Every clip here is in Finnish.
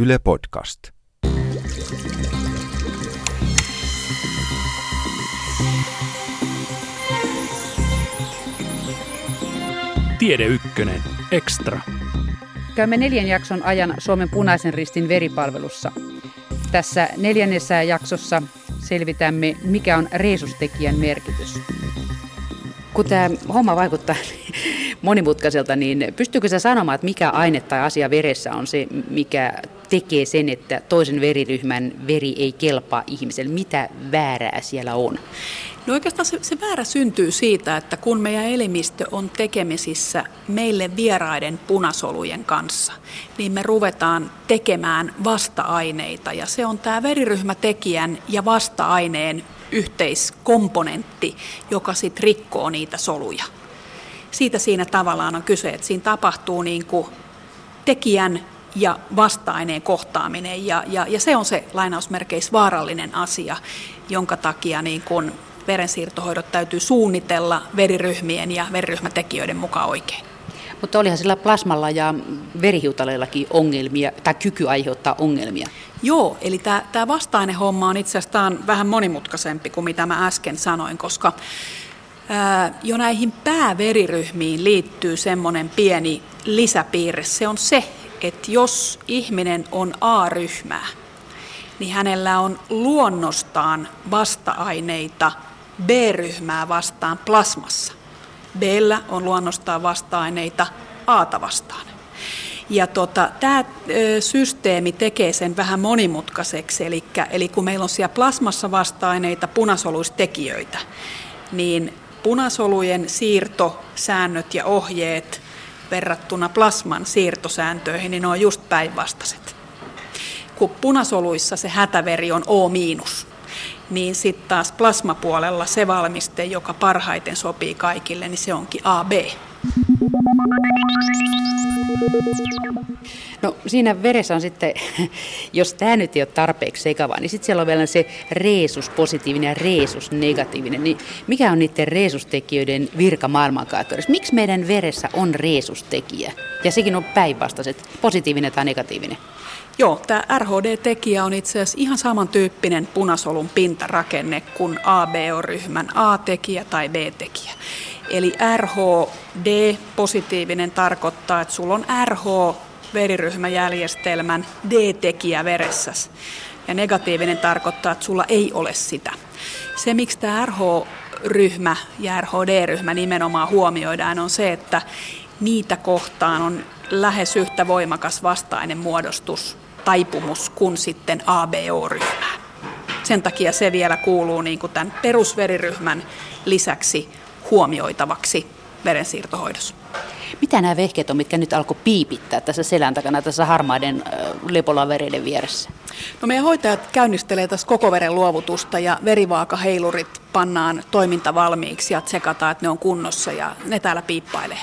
Yle Podcast. Tiede Ykkönen, Extra. Käymme neljän jakson ajan Suomen punaisen ristin veripalvelussa. Tässä neljännessä jaksossa selvitämme, mikä on reesustekijän merkitys. Kun tämä homma vaikuttaa monimutkaiselta, niin pystyykö se sanomaan, että mikä aine tai asia veressä on se, mikä tekee sen, että toisen veriryhmän veri ei kelpaa ihmiselle? Mitä väärää siellä on? No oikeastaan se, se väärä syntyy siitä, että kun meidän elimistö on tekemisissä meille vieraiden punasolujen kanssa, niin me ruvetaan tekemään vasta-aineita. Ja se on tämä veriryhmätekijän ja vasta-aineen yhteiskomponentti, joka sitten rikkoo niitä soluja. Siitä siinä tavallaan on kyse, että siinä tapahtuu niin kuin tekijän ja vasta-aineen kohtaaminen, ja, ja, ja se on se lainausmerkeissä vaarallinen asia, jonka takia niin kuin verensiirtohoidot täytyy suunnitella veriryhmien ja veriryhmätekijöiden mukaan oikein. Mutta olihan sillä plasmalla ja verihiutaleillakin ongelmia, tai kyky aiheuttaa ongelmia. Joo, eli tämä vasta-ainehomma on itse asiassa vähän monimutkaisempi kuin mitä mä äsken sanoin, koska ää, jo näihin pääveriryhmiin liittyy semmoinen pieni lisäpiirre. Se on se, että jos ihminen on A-ryhmää, niin hänellä on luonnostaan vasta-aineita B-ryhmää vastaan plasmassa. b on luonnostaan vasta-aineita A vastaan. Ja tota, tämä systeemi tekee sen vähän monimutkaiseksi, eli, eli kun meillä on siellä plasmassa vasta-aineita punasoluistekijöitä, niin punasolujen siirtosäännöt ja ohjeet verrattuna plasman siirtosääntöihin, niin ne on just päinvastaiset. Kun punasoluissa se hätäveri on O-, niin sitten taas plasmapuolella se valmiste, joka parhaiten sopii kaikille, niin se onkin AB. No siinä veressä on sitten, jos tämä nyt ei ole tarpeeksi sekava, niin sitten siellä on vielä se reesus positiivinen ja reesus negatiivinen. Niin mikä on niiden reesustekijöiden virka maailmankaikkeudessa? Miksi meidän veressä on reesustekijä? Ja sekin on päinvastaiset, positiivinen tai negatiivinen. Joo, tämä RHD-tekijä on itse asiassa ihan samantyyppinen punasolun pintarakenne kuin ABO-ryhmän A-tekijä tai B-tekijä. Eli RHD positiivinen tarkoittaa, että sulla on RH-veriryhmäjärjestelmän D-tekijä veressäsi. Ja negatiivinen tarkoittaa, että sulla ei ole sitä. Se, miksi tämä RH-ryhmä ja RHD-ryhmä nimenomaan huomioidaan, on se, että niitä kohtaan on lähes yhtä voimakas vastainen muodostus, taipumus kuin sitten ABO-ryhmään. Sen takia se vielä kuuluu niin kuin tämän perusveriryhmän lisäksi huomioitavaksi verensiirtohoidossa. Mitä nämä vehkeet on, mitkä nyt alkoi piipittää tässä selän takana, tässä harmaiden lepolavereiden vieressä? No meidän hoitajat käynnistelee tässä koko veren luovutusta ja verivaakaheilurit pannaan toimintavalmiiksi ja tsekataan, että ne on kunnossa ja ne täällä piippailee.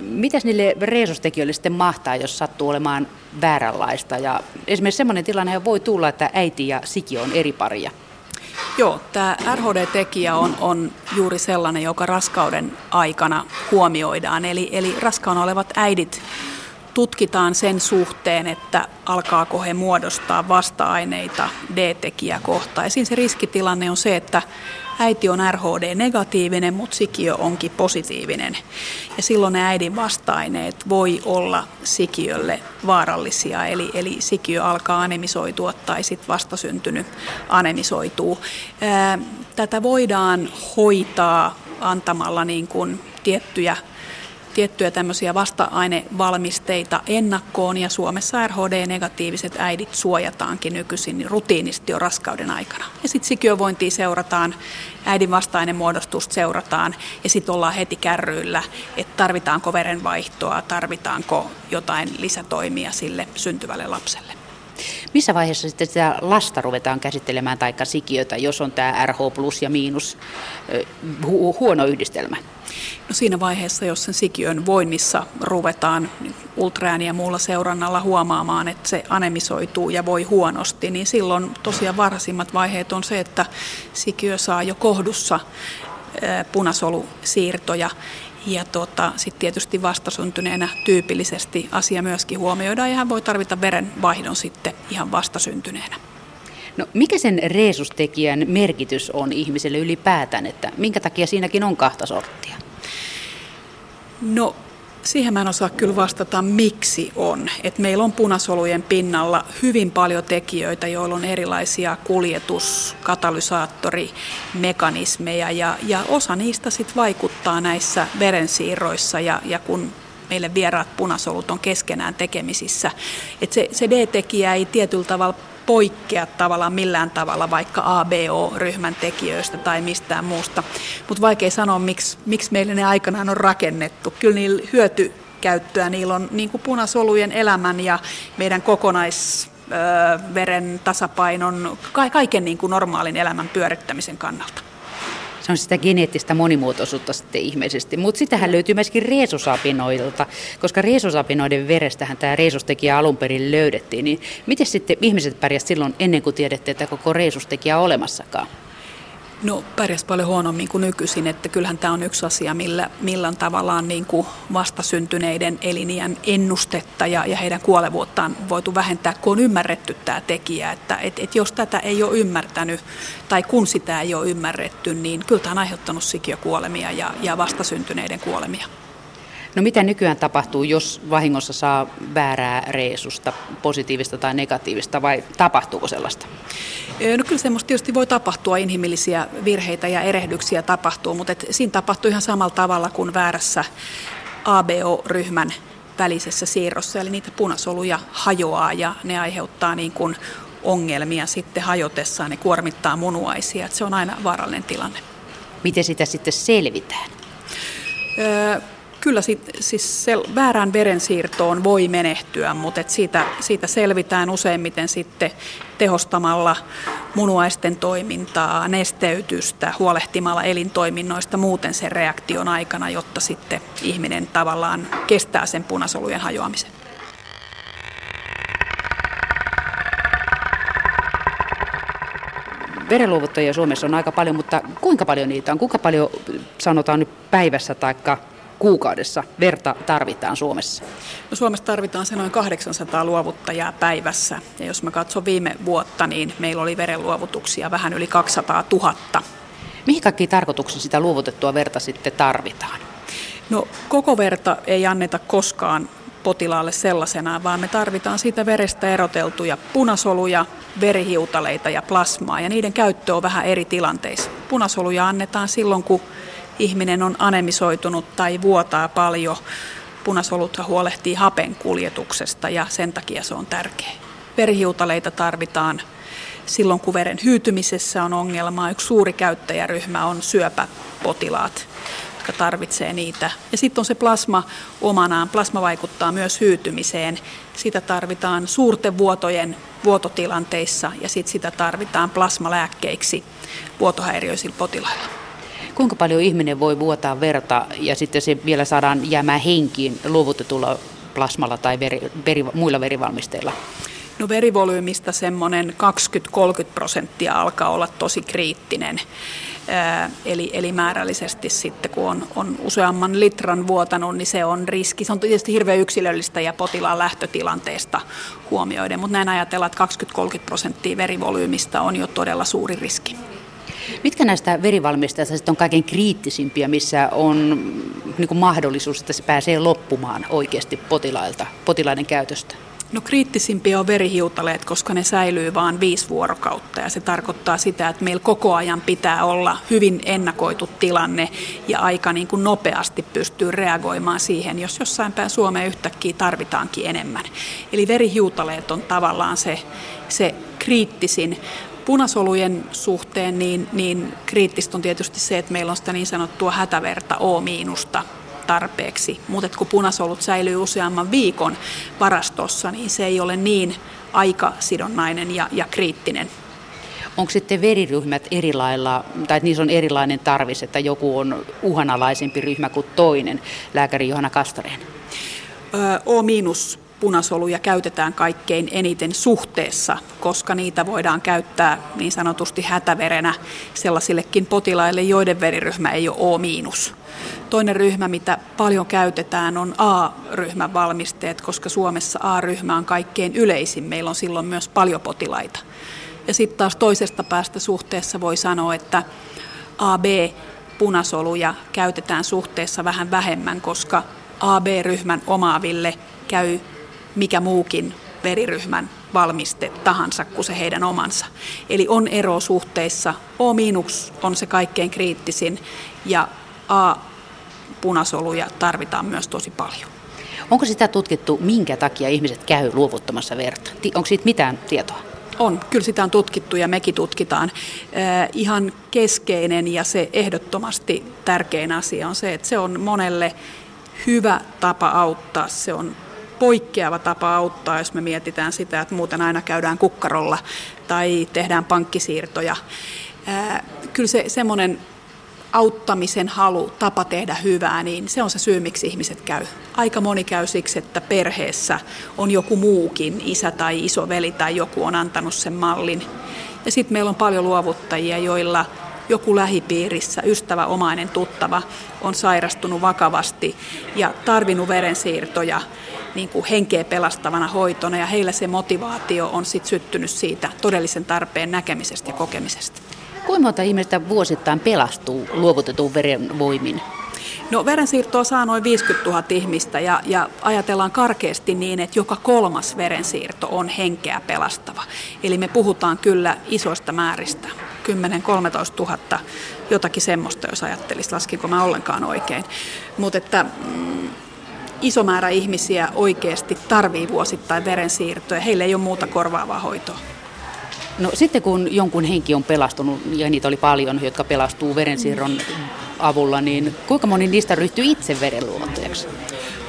Mitäs niille reesustekijöille sitten mahtaa, jos sattuu olemaan vääränlaista? Ja esimerkiksi sellainen tilanne voi tulla, että äiti ja siki on eri paria. Joo, tämä RHD-tekijä on, on juuri sellainen, joka raskauden aikana huomioidaan. Eli, eli raskaana olevat äidit tutkitaan sen suhteen, että alkaako he muodostaa vasta-aineita D-tekijäkohtaisiin. Se riskitilanne on se, että äiti on RHD-negatiivinen, mutta sikiö onkin positiivinen. Ja silloin ne äidin vasta-aineet voi olla sikiölle vaarallisia, eli, eli sikiö alkaa anemisoitua tai sitten vastasyntynyt anemisoituu. Tätä voidaan hoitaa antamalla niin kuin tiettyjä tiettyjä tämmöisiä vasta-ainevalmisteita ennakkoon ja Suomessa RHD-negatiiviset äidit suojataankin nykyisin rutiinisti jo raskauden aikana. Ja sitten sikiövointia seurataan, äidin vasta-ainemuodostusta seurataan ja sitten ollaan heti kärryillä, että tarvitaanko verenvaihtoa, tarvitaanko jotain lisätoimia sille syntyvälle lapselle. Missä vaiheessa sitten sitä lasta ruvetaan käsittelemään, taikka sikiötä, jos on tämä RH plus ja miinus hu- huono yhdistelmä? No siinä vaiheessa, jos sen sikiön voinnissa ruvetaan ultraääni ja muulla seurannalla huomaamaan, että se anemisoituu ja voi huonosti, niin silloin tosiaan varhaisimmat vaiheet on se, että sikiö saa jo kohdussa punasolusiirtoja Ja tota, sitten tietysti vastasyntyneenä tyypillisesti asia myöskin huomioidaan ja hän voi tarvita verenvaihdon sitten ihan vastasyntyneenä. No, mikä sen reesustekijän merkitys on ihmiselle ylipäätään, että minkä takia siinäkin on kahta sorttia? No Siihen mä en osaa kyllä vastata, miksi on. Et meillä on punasolujen pinnalla hyvin paljon tekijöitä, joilla on erilaisia kuljetus-, katalysaattorimekanismeja ja, ja osa niistä sit vaikuttaa näissä verensiirroissa ja, ja kun meille vieraat punasolut on keskenään tekemisissä. Et se, se D-tekijä ei tietyllä tavalla poikkea tavallaan millään tavalla vaikka ABO-ryhmän tekijöistä tai mistään muusta. Mutta vaikea sanoa, miksi, miksi meille ne aikanaan on rakennettu. Kyllä niillä hyötykäyttöä, niillä on niin kuin punasolujen elämän ja meidän kokonais veren tasapainon, kaiken niin kuin normaalin elämän pyörittämisen kannalta. Se on sitä geneettistä monimuotoisuutta sitten ihmeisesti. Mutta sitähän löytyy myöskin reesusapinoilta, koska reesusapinoiden verestähän tämä reesustekijä alun perin löydettiin. Niin miten sitten ihmiset pärjäsivät silloin ennen kuin tiedettiin, että koko reesustekijä on olemassakaan? No pärjäs paljon huonommin kuin nykyisin, että kyllähän tämä on yksi asia, millä, millä tavallaan niin kuin vastasyntyneiden eliniän ennustetta ja, ja heidän kuolevuuttaan voitu vähentää, kun on ymmärretty tämä tekijä. Että et, et jos tätä ei ole ymmärtänyt tai kun sitä ei ole ymmärretty, niin kyllä tämä on aiheuttanut sikiökuolemia ja, ja vastasyntyneiden kuolemia. No mitä nykyään tapahtuu, jos vahingossa saa väärää reesusta, positiivista tai negatiivista, vai tapahtuuko sellaista? No kyllä semmoista tietysti voi tapahtua, inhimillisiä virheitä ja erehdyksiä tapahtuu, mutta et siinä tapahtuu ihan samalla tavalla kuin väärässä ABO-ryhmän välisessä siirrossa, eli niitä punasoluja hajoaa ja ne aiheuttaa niin kuin ongelmia sitten hajotessaan, ne kuormittaa munuaisia, että se on aina vaarallinen tilanne. Miten sitä sitten selvitään? Öö, kyllä sit, siis sel, väärään verensiirtoon voi menehtyä, mutta et siitä, siitä selvitään useimmiten sitten tehostamalla munuaisten toimintaa, nesteytystä, huolehtimalla elintoiminnoista muuten sen reaktion aikana, jotta sitten ihminen tavallaan kestää sen punasolujen hajoamisen. Verenluovuttajia Suomessa on aika paljon, mutta kuinka paljon niitä on? Kuinka paljon sanotaan nyt päivässä tai kuukaudessa verta tarvitaan Suomessa? No Suomessa tarvitaan se noin 800 luovuttajaa päivässä. Ja jos mä katson viime vuotta, niin meillä oli verenluovutuksia vähän yli 200 000. Mihin kaikkiin tarkoituksiin sitä luovutettua verta sitten tarvitaan? No koko verta ei anneta koskaan potilaalle sellaisenaan, vaan me tarvitaan siitä verestä eroteltuja punasoluja, verihiutaleita ja plasmaa, ja niiden käyttö on vähän eri tilanteissa. Punasoluja annetaan silloin, kun ihminen on anemisoitunut tai vuotaa paljon. Punasolut huolehtii hapen kuljetuksesta ja sen takia se on tärkeä. Verihiutaleita tarvitaan silloin, kun veren hyytymisessä on ongelmaa. Yksi suuri käyttäjäryhmä on syöpäpotilaat, jotka tarvitsee niitä. Ja sitten on se plasma omanaan. Plasma vaikuttaa myös hyytymiseen. Sitä tarvitaan suurten vuotojen vuototilanteissa ja sitten sitä tarvitaan plasmalääkkeiksi vuotohäiriöisillä potilailla kuinka paljon ihminen voi vuotaa verta ja sitten se vielä saadaan jäämään henkiin luovutetulla plasmalla tai veri, veri, muilla verivalmisteilla? No verivolyymista semmoinen 20-30 prosenttia alkaa olla tosi kriittinen. eli, eli määrällisesti sitten, kun on, on useamman litran vuotanut, niin se on riski. Se on tietysti hirveän yksilöllistä ja potilaan lähtötilanteesta huomioiden, mutta näin ajatellaan, että 20-30 prosenttia verivolyymista on jo todella suuri riski. Mitkä näistä verivalmistajista sitten on kaiken kriittisimpiä, missä on niin kuin mahdollisuus, että se pääsee loppumaan oikeasti potilailta, potilaiden käytöstä? No kriittisimpiä on verihiutaleet, koska ne säilyy vain viisi vuorokautta ja se tarkoittaa sitä, että meillä koko ajan pitää olla hyvin ennakoitu tilanne ja aika niin kuin nopeasti pystyy reagoimaan siihen, jos jossain päin Suomeen yhtäkkiä tarvitaankin enemmän. Eli verihiutaleet on tavallaan se, se kriittisin punasolujen suhteen niin, niin kriittistä on tietysti se, että meillä on sitä niin sanottua hätäverta O-miinusta tarpeeksi, mutta kun punasolut säilyy useamman viikon varastossa, niin se ei ole niin aikasidonnainen ja, ja kriittinen. Onko sitten veriryhmät eri lailla, tai niissä on erilainen tarvis, että joku on uhanalaisempi ryhmä kuin toinen, lääkäri Johanna Kastareen? O- punasoluja käytetään kaikkein eniten suhteessa, koska niitä voidaan käyttää niin sanotusti hätäverenä sellaisillekin potilaille, joiden veriryhmä ei ole O-. Toinen ryhmä, mitä paljon käytetään, on A-ryhmän valmisteet, koska Suomessa A-ryhmä on kaikkein yleisin. Meillä on silloin myös paljon potilaita. Ja sitten taas toisesta päästä suhteessa voi sanoa, että AB-punasoluja käytetään suhteessa vähän vähemmän, koska AB-ryhmän omaaville käy mikä muukin veriryhmän valmiste tahansa kuin se heidän omansa. Eli on ero suhteissa. O- on se kaikkein kriittisin ja A-punasoluja tarvitaan myös tosi paljon. Onko sitä tutkittu, minkä takia ihmiset käy luovuttamassa verta? Onko siitä mitään tietoa? On, kyllä sitä on tutkittu ja mekin tutkitaan. Äh, ihan keskeinen ja se ehdottomasti tärkein asia on se, että se on monelle hyvä tapa auttaa. Se on poikkeava tapa auttaa, jos me mietitään sitä, että muuten aina käydään kukkarolla tai tehdään pankkisiirtoja. Äh, kyllä se semmoinen auttamisen halu, tapa tehdä hyvää, niin se on se syy, miksi ihmiset käy. Aika moni käy siksi, että perheessä on joku muukin, isä tai isoveli tai joku on antanut sen mallin. Ja sitten meillä on paljon luovuttajia, joilla joku lähipiirissä, ystävä, omainen, tuttava on sairastunut vakavasti ja tarvinnut verensiirtoja niin kuin henkeä pelastavana hoitona ja heillä se motivaatio on sitten syttynyt siitä todellisen tarpeen näkemisestä ja kokemisesta. Kuinka monta ihmistä vuosittain pelastuu luovutetun veren voimin? No verensiirtoa saa noin 50 000 ihmistä ja, ja ajatellaan karkeasti niin, että joka kolmas verensiirto on henkeä pelastava. Eli me puhutaan kyllä isoista määristä, 10-13 000, jotakin semmoista, jos ajattelisi, laskinko mä ollenkaan oikein. Mutta että mm, iso määrä ihmisiä oikeasti tarvii vuosittain verensiirtoja, heillä ei ole muuta korvaavaa hoitoa. No sitten kun jonkun henki on pelastunut, ja niitä oli paljon, jotka pelastuu verensiirron avulla, niin kuinka moni niistä ryhtyy itse verenluovuttajaksi?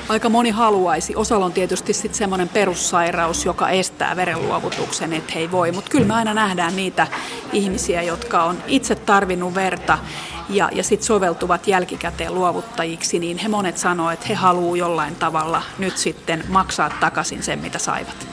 Aika moni haluaisi. Osalla on tietysti sitten semmoinen perussairaus, joka estää verenluovutuksen, että he ei voi. Mutta kyllä me aina nähdään niitä ihmisiä, jotka on itse tarvinnut verta ja, ja sitten soveltuvat jälkikäteen luovuttajiksi, niin he monet sanoo, että he haluavat jollain tavalla nyt sitten maksaa takaisin sen, mitä saivat.